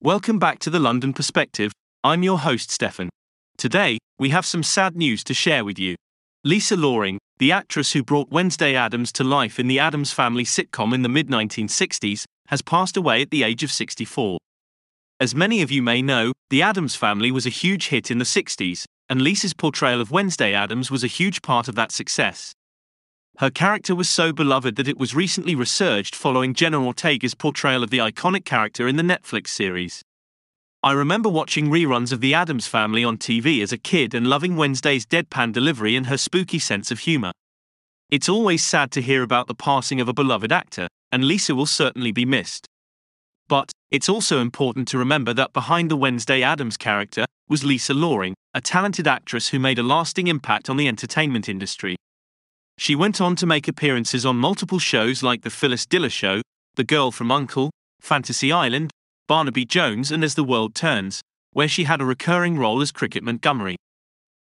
Welcome back to the London Perspective. I'm your host, Stefan. Today, we have some sad news to share with you. Lisa Loring, the actress who brought Wednesday Addams to life in the Addams Family sitcom in the mid 1960s, has passed away at the age of 64. As many of you may know, The Addams Family was a huge hit in the 60s, and Lisa's portrayal of Wednesday Addams was a huge part of that success. Her character was so beloved that it was recently resurged following Jenna Ortega's portrayal of the iconic character in the Netflix series. I remember watching reruns of The Addams Family on TV as a kid and loving Wednesday's deadpan delivery and her spooky sense of humor. It's always sad to hear about the passing of a beloved actor, and Lisa will certainly be missed. But, it's also important to remember that behind the Wednesday Addams character was Lisa Loring, a talented actress who made a lasting impact on the entertainment industry. She went on to make appearances on multiple shows like The Phyllis Diller Show, The Girl from U.N.C.L.E., Fantasy Island, Barnaby Jones, and As the World Turns, where she had a recurring role as Cricket Montgomery.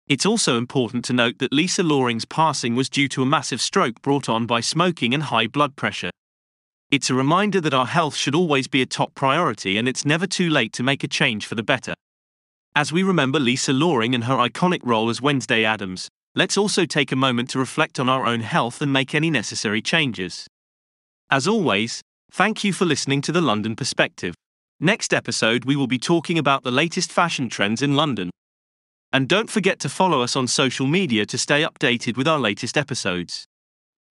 It's also important to note that Lisa Loring's passing was due to a massive stroke brought on by smoking and high blood pressure. It's a reminder that our health should always be a top priority and it's never too late to make a change for the better. As we remember Lisa Loring and her iconic role as Wednesday Addams, let's also take a moment to reflect on our own health and make any necessary changes. As always, thank you for listening to the London Perspective. Next episode, we will be talking about the latest fashion trends in London. And don't forget to follow us on social media to stay updated with our latest episodes.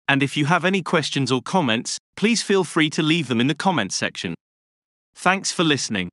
And if you have any questions or comments, please feel free to leave them in the comments section. Thanks for listening.